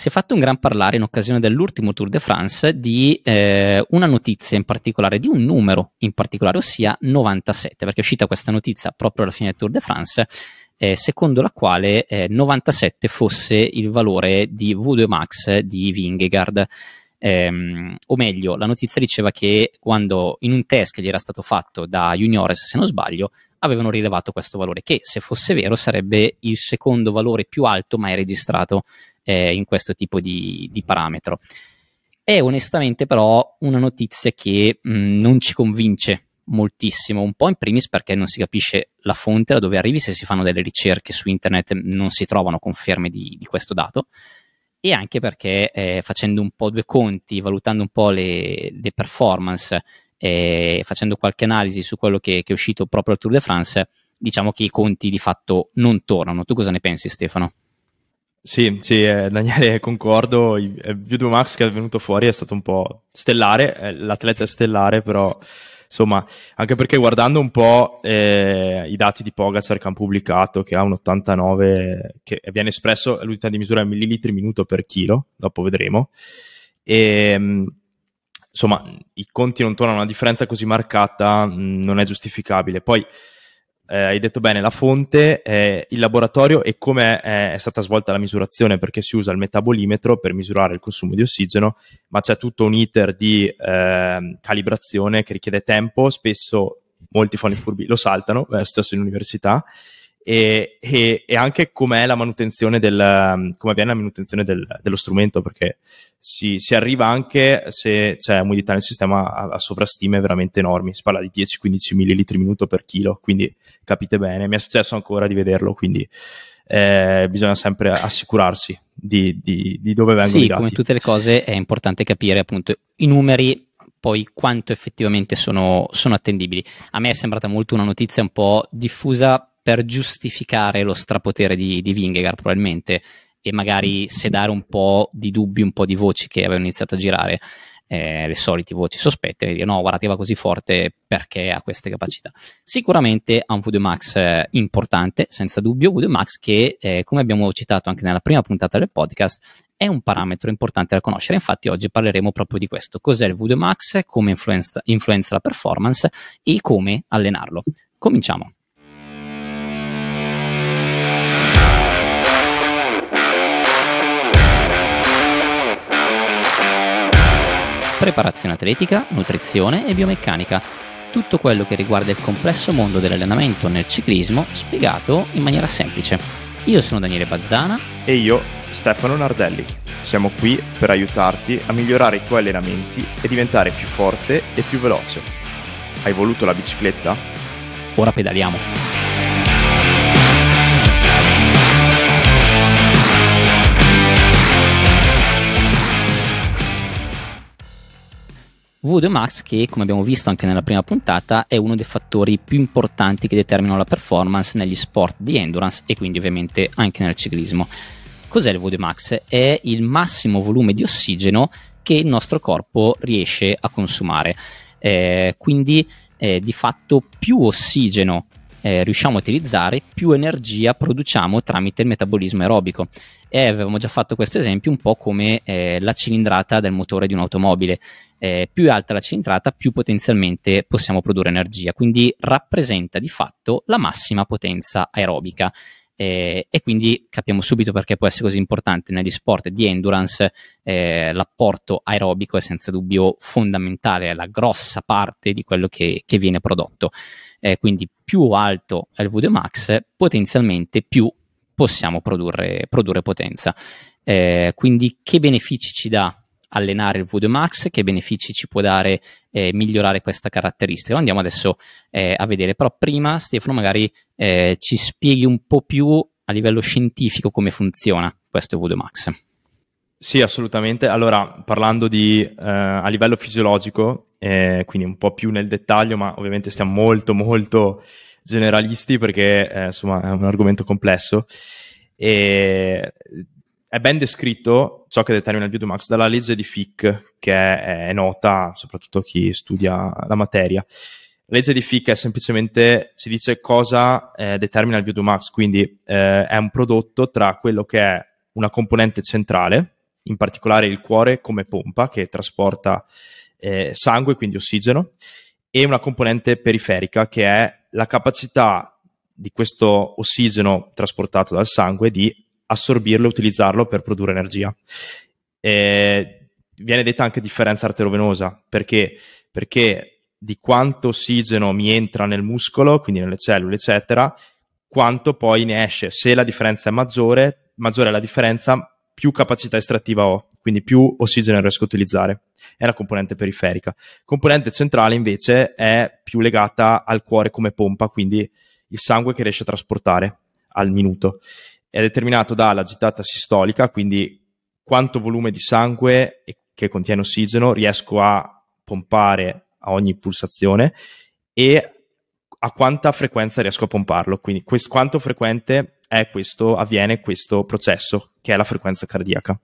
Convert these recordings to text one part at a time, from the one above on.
si è fatto un gran parlare in occasione dell'ultimo Tour de France di eh, una notizia in particolare, di un numero in particolare, ossia 97, perché è uscita questa notizia proprio alla fine del Tour de France, eh, secondo la quale 97 fosse il valore di V2 Max di Vingegaard. Ehm, o meglio, la notizia diceva che quando in un test che gli era stato fatto da Juniores, se non sbaglio, avevano rilevato questo valore, che se fosse vero sarebbe il secondo valore più alto mai registrato eh, in questo tipo di, di, parametro. È onestamente però una notizia che mh, non ci convince moltissimo, un po' in primis perché non si capisce la fonte da dove arrivi, se si fanno delle ricerche su internet non si trovano conferme di, di questo dato e anche perché eh, facendo un po' due conti, valutando un po' le, le performance, eh, facendo qualche analisi su quello che, che, è uscito proprio al Tour de France, diciamo che i conti di fatto non tornano. Tu cosa ne pensi Stefano? Sì, sì, eh, Daniele, concordo. Il, il View Max che è venuto fuori è stato un po' stellare, eh, l'atleta è stellare, però insomma, anche perché guardando un po' eh, i dati di Pogacar che hanno pubblicato, che ha un 89, che viene espresso l'unità di misura in millilitri minuto per chilo, dopo vedremo, e ehm, insomma, i conti non tornano una differenza così marcata, mh, mm, non è giustificabile. Poi, eh, hai detto bene, la fonte, è il laboratorio e come è, è, stata svolta la misurazione, perché si usa il metabolimetro per misurare il consumo di ossigeno, ma c'è tutto un iter di eh, calibrazione che richiede tempo, spesso molti fanno i furbi, lo saltano, è successo in università, e, e, e, anche com'è la manutenzione del, come avviene la manutenzione del, dello strumento, perché si, si, arriva anche se c'è umidità nel sistema a, a, sovrastime veramente enormi, si parla di 10-15 millilitri minuto per chilo, quindi capite bene, mi è successo ancora di vederlo, quindi eh, bisogna sempre assicurarsi di, di, di dove vengono sì, i dati. come tutte le cose è importante capire appunto i numeri poi quanto effettivamente sono, sono attendibili. A me è sembrata molto una notizia un po' diffusa per giustificare lo strapotere di, di Vingegaard probabilmente e magari sedare un po' di dubbi, un po' di voci che avevano iniziato a girare, eh, le solite voci sospette, e dire no, guardate, va così forte perché ha queste capacità. Sicuramente ha un VD Max eh, importante, senza dubbio, VD Max che, eh, come abbiamo citato anche nella prima puntata del podcast, è un parametro importante da conoscere. Infatti oggi parleremo proprio di questo, cos'è il VD Max, come influenza, influenza la performance e come allenarlo. Cominciamo. Preparazione atletica, nutrizione e biomeccanica. Tutto quello che riguarda il complesso mondo dell'allenamento nel ciclismo spiegato in maniera semplice. Io sono Daniele Bazzana e io Stefano Nardelli. Siamo qui per aiutarti a migliorare i tuoi allenamenti e diventare più forte e più veloce. Hai voluto la bicicletta? Ora pedaliamo. V2 Max che come abbiamo visto anche nella prima puntata è uno dei fattori più importanti che determinano la performance negli sport di endurance e quindi ovviamente anche nel ciclismo. Cos'è il V2 Max? È il massimo volume di ossigeno che il nostro corpo riesce a consumare. Eh, quindi eh, di fatto più ossigeno eh, riusciamo a utilizzare, più energia produciamo tramite il metabolismo aerobico. E avevamo già fatto questo esempio un po' come eh, la cilindrata del motore di un'automobile eh, più è alta la cilindrata, più potenzialmente possiamo produrre energia, quindi rappresenta di fatto la massima potenza aerobica. Eh, e quindi capiamo subito perché può essere così importante negli sport di endurance. Eh, l'apporto aerobico è senza dubbio fondamentale, è la grossa parte di quello che, che viene prodotto. Eh, quindi più alto è il VD max, potenzialmente più possiamo produrre, produrre potenza. Eh, quindi che benefici ci dà allenare il VO2 Max, che benefici ci può dare eh, migliorare questa caratteristica. Lo andiamo adesso eh, a vedere, però prima Stefano magari eh, ci spieghi un po' più a livello scientifico come funziona questo VO2 Max. Sì, assolutamente. Allora, parlando di eh, a livello fisiologico, eh, quindi un po' più nel dettaglio, ma ovviamente stiamo molto molto generalisti perché eh, insomma è un argomento complesso. E è ben descritto ciò che determina il Biodomax dalla legge di Fick, che è, nota soprattutto a chi studia la materia. La legge di Fick è semplicemente, ci dice cosa eh, determina il Biodomax, quindi eh, è un prodotto tra quello che è una componente centrale, in particolare il cuore come pompa che trasporta eh, sangue, quindi ossigeno, e una componente periferica che è la capacità di questo ossigeno trasportato dal sangue di assorbirlo e utilizzarlo per produrre energia. E viene detta anche differenza arterovenosa perché, perché di quanto ossigeno mi entra nel muscolo, quindi nelle cellule, eccetera, quanto poi ne esce. Se la differenza è maggiore, maggiore è la differenza, più capacità estrattiva ho, quindi più ossigeno riesco a utilizzare. È la componente periferica. Componente centrale invece è più legata al cuore come pompa, quindi il sangue che riesce a trasportare al minuto. È determinato dalla gittata sistolica, quindi quanto volume di sangue che contiene ossigeno riesco a pompare a ogni pulsazione e a quanta frequenza riesco a pomparlo. Quindi quest- quanto frequente è questo, avviene questo processo, che è la frequenza cardiaca.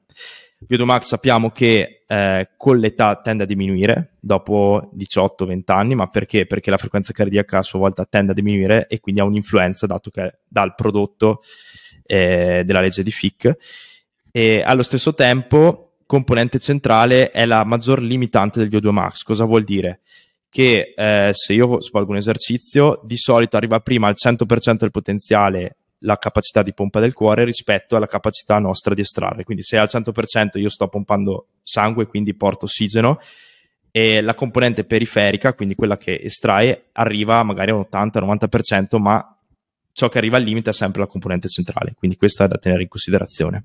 Biodomax sappiamo che eh, con l'età tende a diminuire dopo 18-20 anni, ma perché? Perché la frequenza cardiaca a sua volta tende a diminuire e quindi ha un'influenza dato che dal prodotto eh, della legge di Fick. E allo stesso tempo, componente centrale è la maggior limitante del VO2 max. Cosa vuol dire? Che eh, se io svolgo un esercizio, di solito arriva prima al 100% del potenziale la capacità di pompa del cuore rispetto alla capacità nostra di estrarre. Quindi se al 100% io sto pompando sangue, quindi porto ossigeno, e la componente periferica, quindi quella che estrae, arriva magari a un 80-90%, ma ciò che arriva al limite è sempre la componente centrale. Quindi questo è da tenere in considerazione.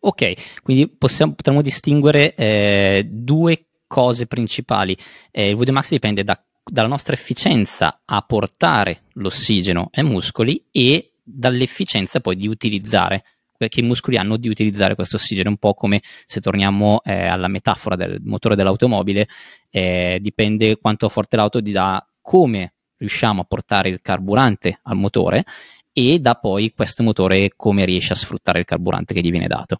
Ok, quindi possiamo, potremmo distinguere eh, due cose principali. Eh, il VDMAX dipende da, dalla nostra efficienza a portare l'ossigeno ai muscoli e dall'efficienza poi di utilizzare che i muscoli hanno di utilizzare questo ossigeno, un po' come se torniamo eh, alla metafora del motore dell'automobile, eh, dipende quanto forte l'auto da come riusciamo a portare il carburante al motore e da poi questo motore come riesce a sfruttare il carburante che gli viene dato.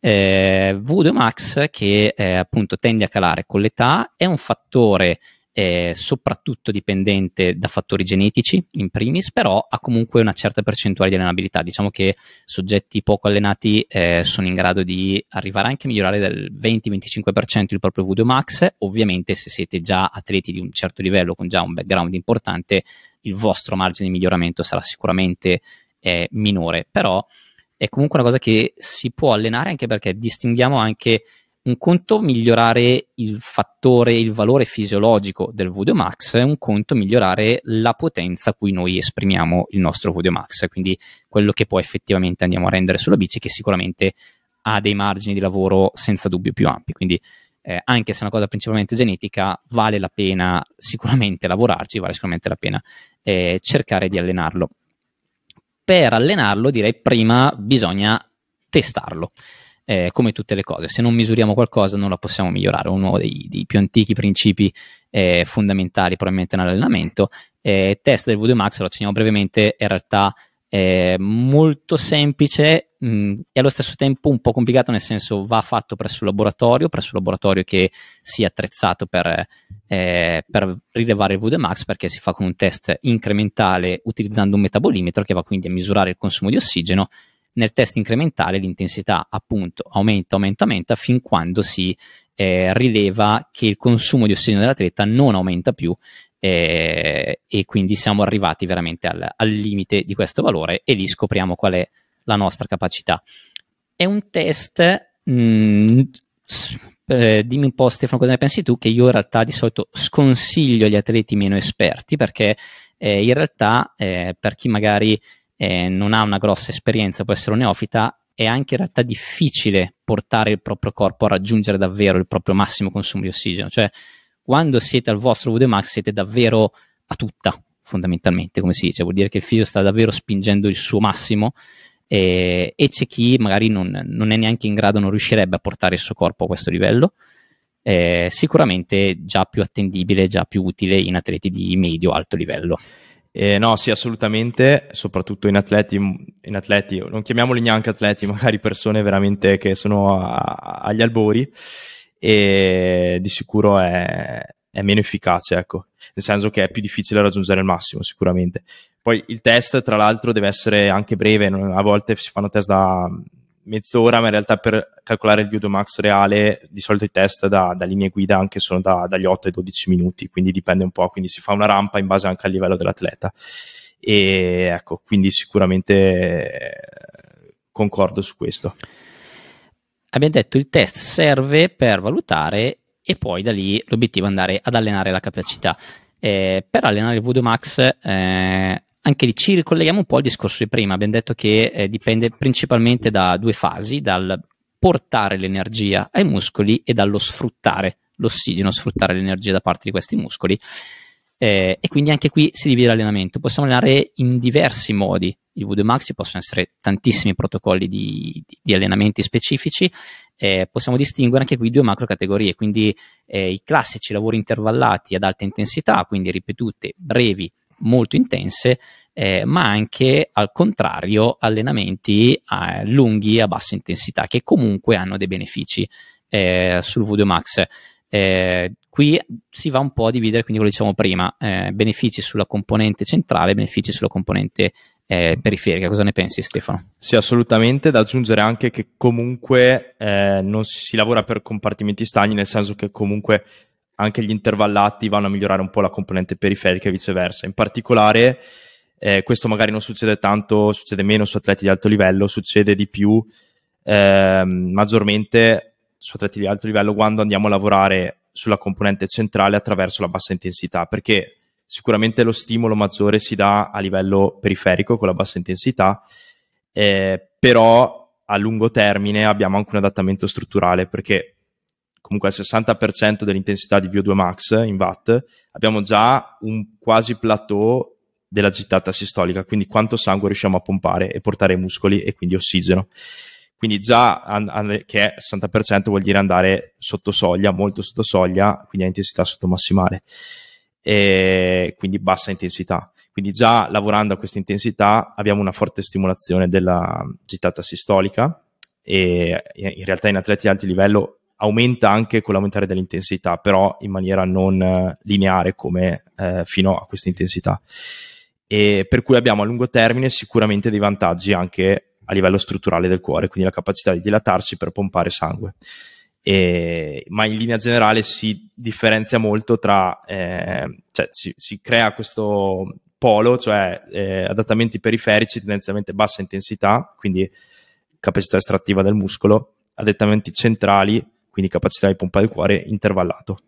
Eh, V2 Max che eh, appunto tende a calare con l'età è un fattore è soprattutto dipendente da fattori genetici in primis, però ha comunque una certa percentuale di allenabilità. Diciamo che soggetti poco allenati eh, sono in grado di arrivare anche a migliorare del 20-25% il proprio VO2 max. Ovviamente, se siete già atleti di un certo livello, con già un background importante, il vostro margine di miglioramento sarà sicuramente eh, minore, però è comunque una cosa che si può allenare anche perché distinguiamo anche un conto migliorare il fattore, il valore fisiologico del VO2 max, un conto migliorare la potenza a cui noi esprimiamo il nostro VO2 max, quindi quello che poi effettivamente andiamo a rendere sulla bici, che sicuramente ha dei margini di lavoro senza dubbio più ampi. Quindi eh, anche se è una cosa principalmente genetica, vale la pena sicuramente lavorarci, vale sicuramente la pena eh, cercare di allenarlo. Per allenarlo, direi prima bisogna testarlo eh, come tutte le cose, se non misuriamo qualcosa non la possiamo migliorare, uno dei, dei più antichi principi eh, fondamentali probabilmente nell'allenamento. Eh, test del VO2 Max, lo accenniamo brevemente, in realtà è molto semplice mh, e allo stesso tempo un po' complicato, nel senso va fatto presso il laboratorio, presso un laboratorio che sia attrezzato per, eh, per rilevare il VO2 Max perché si fa con un test incrementale utilizzando un metabolimetro che va quindi a misurare il consumo di ossigeno nel test incrementale l'intensità appunto aumenta, aumenta, aumenta fin quando si eh, rileva che il consumo di ossigeno dell'atleta non aumenta più eh, e quindi siamo arrivati veramente al, al, limite di questo valore e lì scopriamo qual è la nostra capacità. È un test, mh, mm, eh, dimmi un po' Stefano cosa ne pensi tu, che io in realtà di solito sconsiglio agli atleti meno esperti perché eh, in realtà eh, per chi magari eh, non ha una grossa esperienza, può essere un neofita, è anche in realtà difficile portare il proprio corpo a raggiungere davvero il proprio massimo consumo di ossigeno. Cioè, quando siete al vostro VD max siete davvero a tutta, fondamentalmente, come si dice, vuol dire che il fisio sta davvero spingendo il suo massimo eh, e c'è chi magari non, non, è neanche in grado, non riuscirebbe a portare il suo corpo a questo livello. Eh, sicuramente già più attendibile, già più utile in atleti di medio-alto livello. Eh, no, sì, assolutamente, soprattutto in atleti, in atleti, non chiamiamoli neanche atleti, magari persone veramente che sono a, agli albori e di sicuro è, è, meno efficace, ecco, nel senso che è più difficile raggiungere il massimo, sicuramente. Poi il test, tra l'altro, deve essere anche breve, a volte si fanno test da mezz'ora, ma in realtà per calcolare il VO2 max reale di solito i test da, da linee guida anche sono da, dagli 8 ai 12 minuti, quindi dipende un po', quindi si fa una rampa in base anche al livello dell'atleta. E ecco, quindi sicuramente eh, concordo su questo. Abbiamo detto il test serve per valutare e poi da lì l'obiettivo è andare ad allenare la capacità. Eh, per allenare il VO2 max eh, anche lì ci ricolleghiamo un po' al discorso di prima, abbiamo detto che eh, dipende principalmente da due fasi, dal portare l'energia ai muscoli e dallo sfruttare l'ossigeno, sfruttare l'energia da parte di questi muscoli. Eh, e quindi anche qui si divide l'allenamento. Possiamo allenare in diversi modi. Il V2 Max ci possono essere tantissimi protocolli di, di, di allenamenti specifici. Eh, possiamo distinguere anche qui due macro categorie, quindi eh, i classici lavori intervallati ad alta intensità, quindi ripetute, brevi, molto intense, eh, ma anche al contrario allenamenti eh, lunghi a bassa intensità che comunque hanno dei benefici eh, sul VO2 Max. Eh, qui si va un po' a dividere, quindi quello diciamo prima, eh, benefici sulla componente centrale, benefici sulla componente eh, periferica. Cosa ne pensi Stefano? Sì, assolutamente. Da aggiungere anche che comunque non si lavora per compartimenti stagni, nel senso che comunque anche gli intervallati vanno a migliorare un po' la componente periferica e viceversa. In particolare, eh, questo magari non succede tanto, succede meno su atleti di alto livello, succede di più eh, maggiormente su atleti di alto livello quando andiamo a lavorare sulla componente centrale attraverso la bassa intensità, perché sicuramente lo stimolo maggiore si dà a livello periferico con la bassa intensità, eh, però a lungo termine abbiamo anche un adattamento strutturale perché comunque al 60% dell'intensità di VO2 max in watt, abbiamo già un quasi plateau della gittata sistolica, quindi quanto sangue riusciamo a pompare e portare ai muscoli e quindi ossigeno. Quindi già an- an- che è 60% vuol dire andare sotto soglia, molto sotto soglia, quindi a intensità sotto massimale, e quindi bassa intensità. Quindi già lavorando a questa intensità abbiamo una forte stimolazione della gittata sistolica e in realtà in atleti di alto livello aumenta anche con l'aumentare dell'intensità, però in maniera non eh, lineare come eh, fino a questa intensità. E per cui abbiamo a lungo termine sicuramente dei vantaggi anche a livello strutturale del cuore, quindi la capacità di dilatarsi per pompare sangue. E, ma in linea generale si differenzia molto tra, eh, cioè si, si, crea questo polo, cioè eh, adattamenti periferici tendenzialmente bassa intensità, quindi capacità estrattiva del muscolo, adattamenti centrali quindi capacità di pompa del cuore intervallato.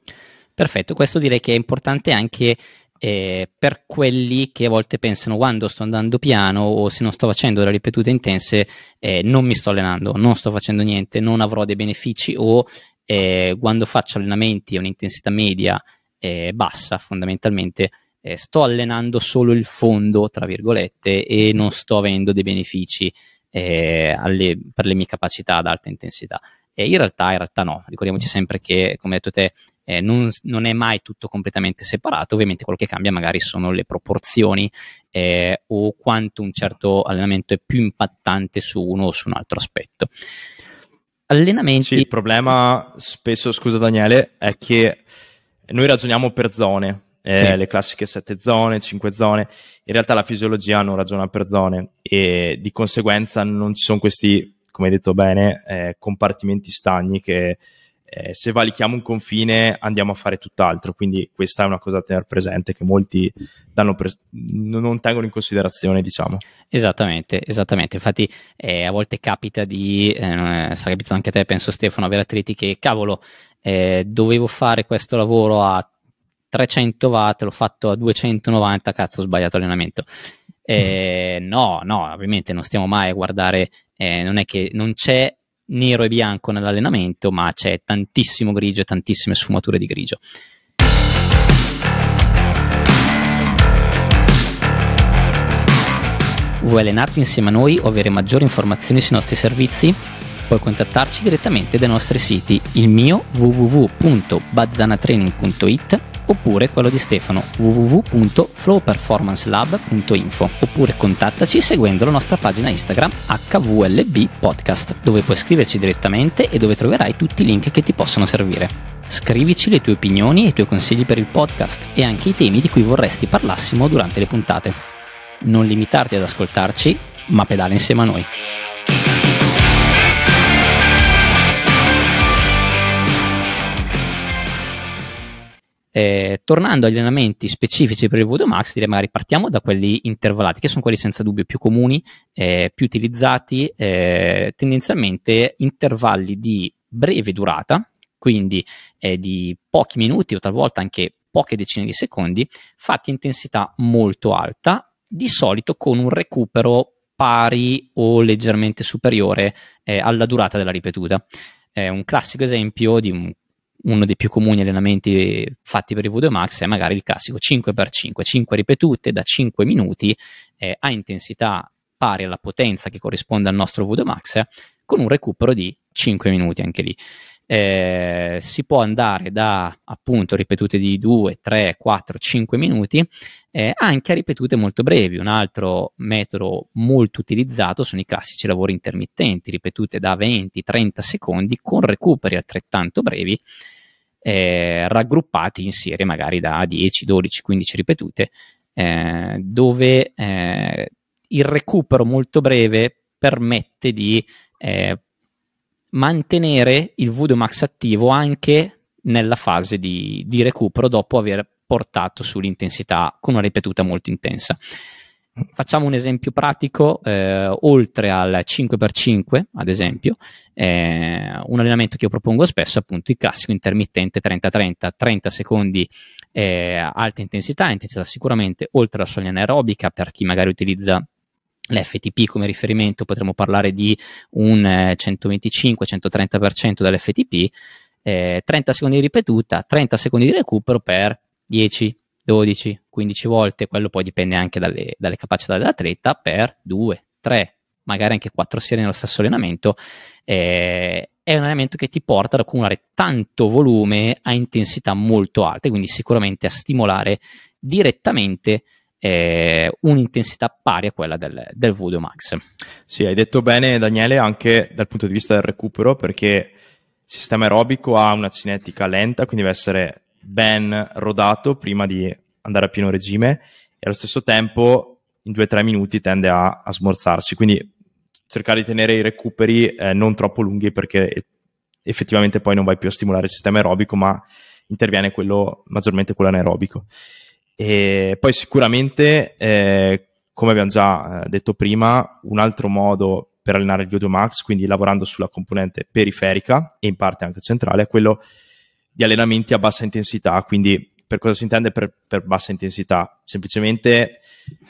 Perfetto, questo direi che è importante anche eh, per quelli che a volte pensano quando sto andando piano o se non sto facendo delle ripetute intense eh, non mi sto allenando, non sto facendo niente, non avrò dei benefici o eh, quando faccio allenamenti a un'intensità media eh, bassa fondamentalmente eh, sto allenando solo il fondo tra virgolette e non sto avendo dei benefici eh, alle, per le mie capacità ad alta intensità. Eh, in realtà, in realtà no, ricordiamoci sempre che, come hai detto te, eh, non, non, è mai tutto completamente separato, ovviamente quello che cambia magari sono le proporzioni eh, o quanto un certo allenamento è più impattante su uno o su un altro aspetto. Allenamenti... Sì, il problema spesso, scusa Daniele, è che noi ragioniamo per zone, eh, sì. le classiche sette zone, cinque zone, in realtà la fisiologia non ragiona per zone e di conseguenza non ci sono questi come hai detto bene, eh, compartimenti stagni che eh, se valichiamo un confine andiamo a fare tutt'altro, quindi questa è una cosa da tenere presente che molti pre- non tengono in considerazione, diciamo. Esattamente, esattamente. Infatti eh, a volte capita di, eh, sarà capitato anche a te, penso Stefano, avere atleti che, cavolo, eh, dovevo fare questo lavoro a 300 watt, l'ho fatto a 290, cazzo, ho sbagliato allenamento. Eh, no, no, ovviamente non stiamo mai a guardare, eh, non è che non c'è nero e bianco nell'allenamento, ma c'è tantissimo grigio e tantissime sfumature di grigio. Vuoi allenarti insieme a noi o avere maggiori informazioni sui nostri servizi? Puoi contattarci direttamente dai nostri siti, il mio www.baddanatraining.it oppure quello di Stefano www.flowperformancelab.info oppure contattaci seguendo la nostra pagina Instagram HVLB Podcast dove puoi scriverci direttamente e dove troverai tutti i link che ti possono servire. Scrivici le tue opinioni e i tuoi consigli per il podcast e anche i temi di cui vorresti parlassimo durante le puntate. Non limitarti ad ascoltarci, ma pedala insieme a noi. Eh, tornando agli allenamenti specifici per il VO2 Max, direi magari partiamo da quelli intervallati, che sono quelli senza dubbio più comuni, eh, più utilizzati, eh, tendenzialmente intervalli di breve durata, quindi eh, di pochi minuti o talvolta anche poche decine di secondi, fatti a intensità molto alta, di solito con un recupero pari o leggermente superiore eh, alla durata della ripetuta. È un classico esempio di un uno dei più comuni allenamenti fatti per il VO2 Max è magari il classico 5x5, 5 ripetute da 5 minuti eh, a intensità pari alla potenza che corrisponde al nostro VO2 Max con un recupero di 5 minuti anche lì. Eh, si può andare da appunto ripetute di 2, 3, 4, 5 minuti eh, anche a ripetute molto brevi. Un altro metodo molto utilizzato sono i classici lavori intermittenti, ripetute da 20, 30 secondi con recuperi altrettanto brevi eh, raggruppati in serie magari da 10, 12, 15 ripetute, eh, dove eh, il recupero molto breve permette di eh, mantenere il Voodoo Max attivo anche nella fase di, di recupero dopo aver portato sull'intensità con una ripetuta molto intensa. Facciamo un esempio pratico, eh, oltre al 5x5, ad esempio, eh, un allenamento che io propongo spesso è appunto il classico intermittente 30-30, 30 secondi eh, alta intensità, intensità sicuramente oltre la soglia anaerobica per chi magari utilizza l'FTP come riferimento, potremmo parlare di un 125-130% eh, dell'FTP, 30 eh, secondi di ripetuta, 30 secondi di recupero per 10, 12, 15 volte, quello poi dipende anche dalle, dalle capacità dell'atleta, per 2, 3, magari anche 4 serie nello stesso allenamento. Eh, è un allenamento che ti porta ad accumulare tanto volume a intensità molto alte, quindi sicuramente a stimolare direttamente eh, un'intensità pari a quella del, del Voodoo Max. Sì, hai detto bene Daniele anche dal punto di vista del recupero perché il sistema aerobico ha una cinetica lenta, quindi deve essere ben rodato prima di andare a pieno regime e allo stesso tempo in 2-3 minuti tende a, a, smorzarsi. Quindi cercare di tenere i recuperi eh, non troppo lunghi perché effettivamente poi non vai più a stimolare il sistema aerobico, ma interviene quello, maggiormente quello anaerobico. E poi sicuramente, eh, come abbiamo già eh, detto prima, un altro modo per allenare il VO2 Max, quindi lavorando sulla componente periferica e in parte anche centrale, è quello allenamenti a bassa intensità, quindi per cosa si intende per, per bassa intensità? Semplicemente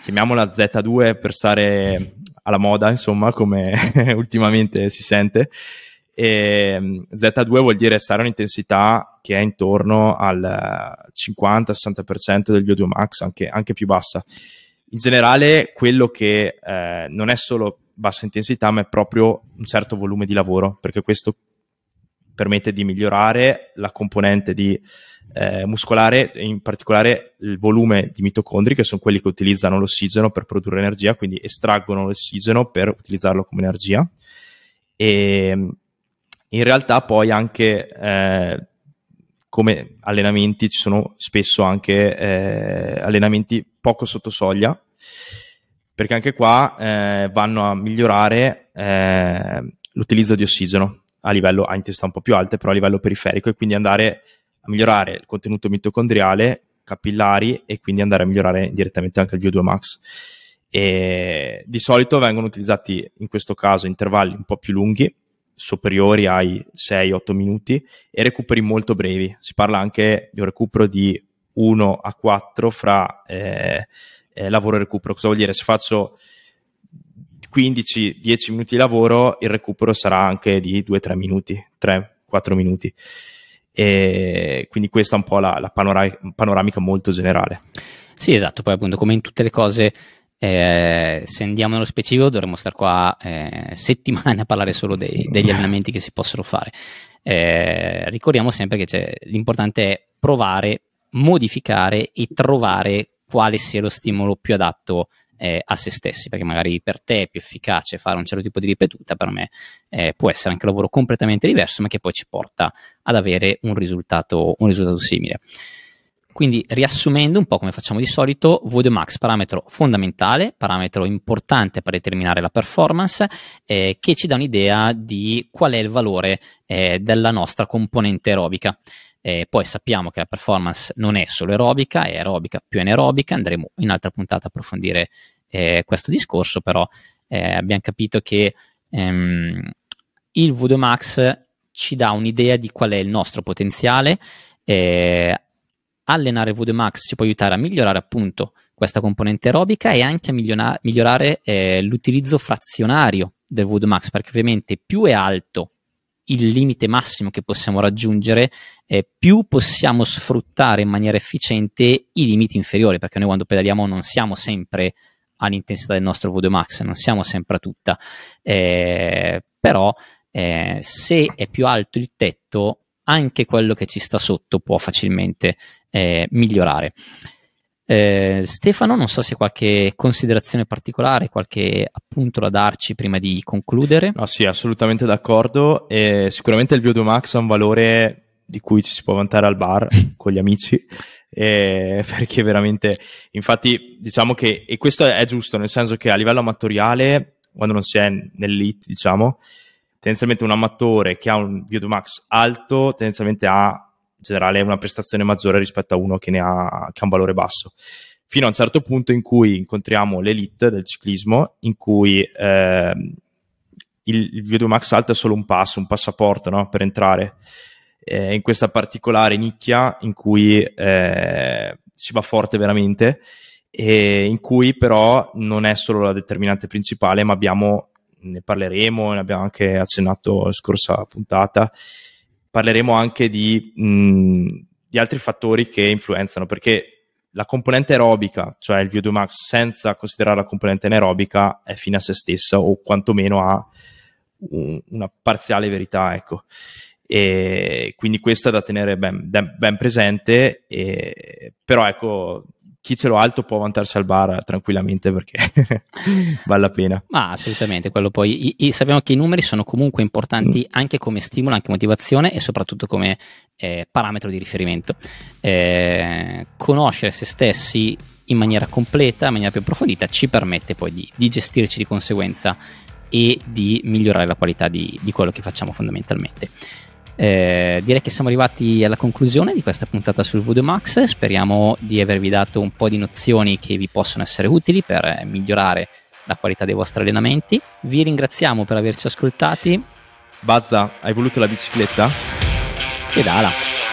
chiamiamola Z2 per stare alla moda, insomma, come ultimamente si sente. E mm, Z2 vuol dire stare a un'intensità che è intorno al 50-60% del VO2 max, anche, anche, più bassa. In generale, quello che eh, non è solo bassa intensità, ma è proprio un certo volume di lavoro, perché questo permette di migliorare la componente di, eh, muscolare, in particolare il volume di mitocondri, che sono quelli che utilizzano l'ossigeno per produrre energia, quindi estraggono l'ossigeno per utilizzarlo come energia. E in realtà poi anche eh, come allenamenti ci sono spesso anche eh, allenamenti poco sotto soglia, perché anche qua eh, vanno a migliorare eh, l'utilizzo di ossigeno a livello a intensità un po' più alte, però a livello periferico e quindi andare a migliorare il contenuto mitocondriale, capillari e quindi andare a migliorare direttamente anche il VO2 max. E di solito vengono utilizzati in questo caso intervalli un po' più lunghi, superiori ai 6-8 minuti e recuperi molto brevi. Si parla anche di un recupero di 1 a 4 fra eh, eh, lavoro e recupero. Cosa vuol dire? Se faccio 15-10 minuti di lavoro, il recupero sarà anche di 2-3 minuti, 3-4 minuti. E quindi questa è un po' la, la panoramica, panoramica molto generale. Sì, esatto, poi appunto come in tutte le cose eh, se andiamo nello specifico dovremmo stare qua eh, settimane a parlare solo dei, degli allenamenti che si possono fare. Eh, ricordiamo sempre che l'importante è provare, modificare e trovare quale sia lo stimolo più adatto eh, a se stessi, perché magari per te è più efficace fare un certo tipo di ripetuta, per me eh, può essere anche un lavoro completamente diverso, ma che poi ci porta ad avere un risultato, un risultato simile. Quindi riassumendo un po' come facciamo di solito, VO2 Max parametro fondamentale, parametro importante per determinare la performance, eh, che ci dà un'idea di qual è il valore eh, della nostra componente aerobica. Eh, poi sappiamo che la performance non è solo aerobica, è aerobica più anaerobica, andremo in altra puntata a approfondire eh, questo discorso, però eh, abbiamo capito che ehm, il VO2 Max ci dà un'idea di qual è il nostro potenziale. Eh, allenare VO2 Max ci può aiutare a migliorare appunto questa componente aerobica e anche a migliora- migliorare eh, l'utilizzo frazionario del VO2 Max, perché ovviamente più è alto il limite massimo che possiamo raggiungere, eh, più possiamo sfruttare in maniera efficiente i limiti inferiori, perché noi quando pedaliamo non siamo sempre all'intensità del nostro VO2 Max, non siamo sempre a tutta, eh, però eh, se è più alto il tetto, anche quello che ci sta sotto può facilmente eh, migliorare. Eh, Stefano, non so se qualche considerazione particolare, qualche appunto da darci prima di concludere. No, sì, assolutamente d'accordo. E sicuramente il VO2 Max ha un valore di cui ci si può vantare al bar con gli amici. Eh, perché veramente, infatti, diciamo che, e questo è giusto, nel senso che a livello amatoriale, quando non si è nell'elite, diciamo, tendenzialmente un amatore che ha un VO2 Max alto, tendenzialmente ha generale una prestazione maggiore rispetto a uno che, ne ha, che ha un valore basso. Fino a un certo punto in cui incontriamo l'elite del ciclismo, in cui eh, il, il VO2 Max alto è solo un passo, un passaporto no? per entrare eh, in questa particolare nicchia in cui eh, si va forte veramente e in cui però non è solo la determinante principale, ma abbiamo, ne parleremo, ne abbiamo anche accennato la scorsa puntata, parleremo anche di, mh, di altri fattori che influenzano, perché la componente aerobica, cioè il VO2 Max, senza considerare la componente anaerobica, è fine a se stessa o quantomeno ha un, una parziale verità, ecco. E quindi questo è da tenere ben, ben presente, e, però ecco, chi ce l'ha alto può vantarsi al bar tranquillamente perché vale la pena. Ma assolutamente, quello poi i, i, sappiamo che i numeri sono comunque importanti mm. anche come stimolo, anche motivazione e soprattutto come eh, parametro di riferimento. Eh, conoscere se stessi in maniera completa, in maniera più approfondita, ci permette poi di, di gestirci di conseguenza e di migliorare la qualità di, di quello che facciamo fondamentalmente. Eh, direi che siamo arrivati alla conclusione di questa puntata sul Voodoo Max. Speriamo di avervi dato un po' di nozioni che vi possono essere utili per eh, migliorare la qualità dei vostri allenamenti. Vi ringraziamo per averci ascoltati. Bazza, hai voluto la bicicletta? Pedala.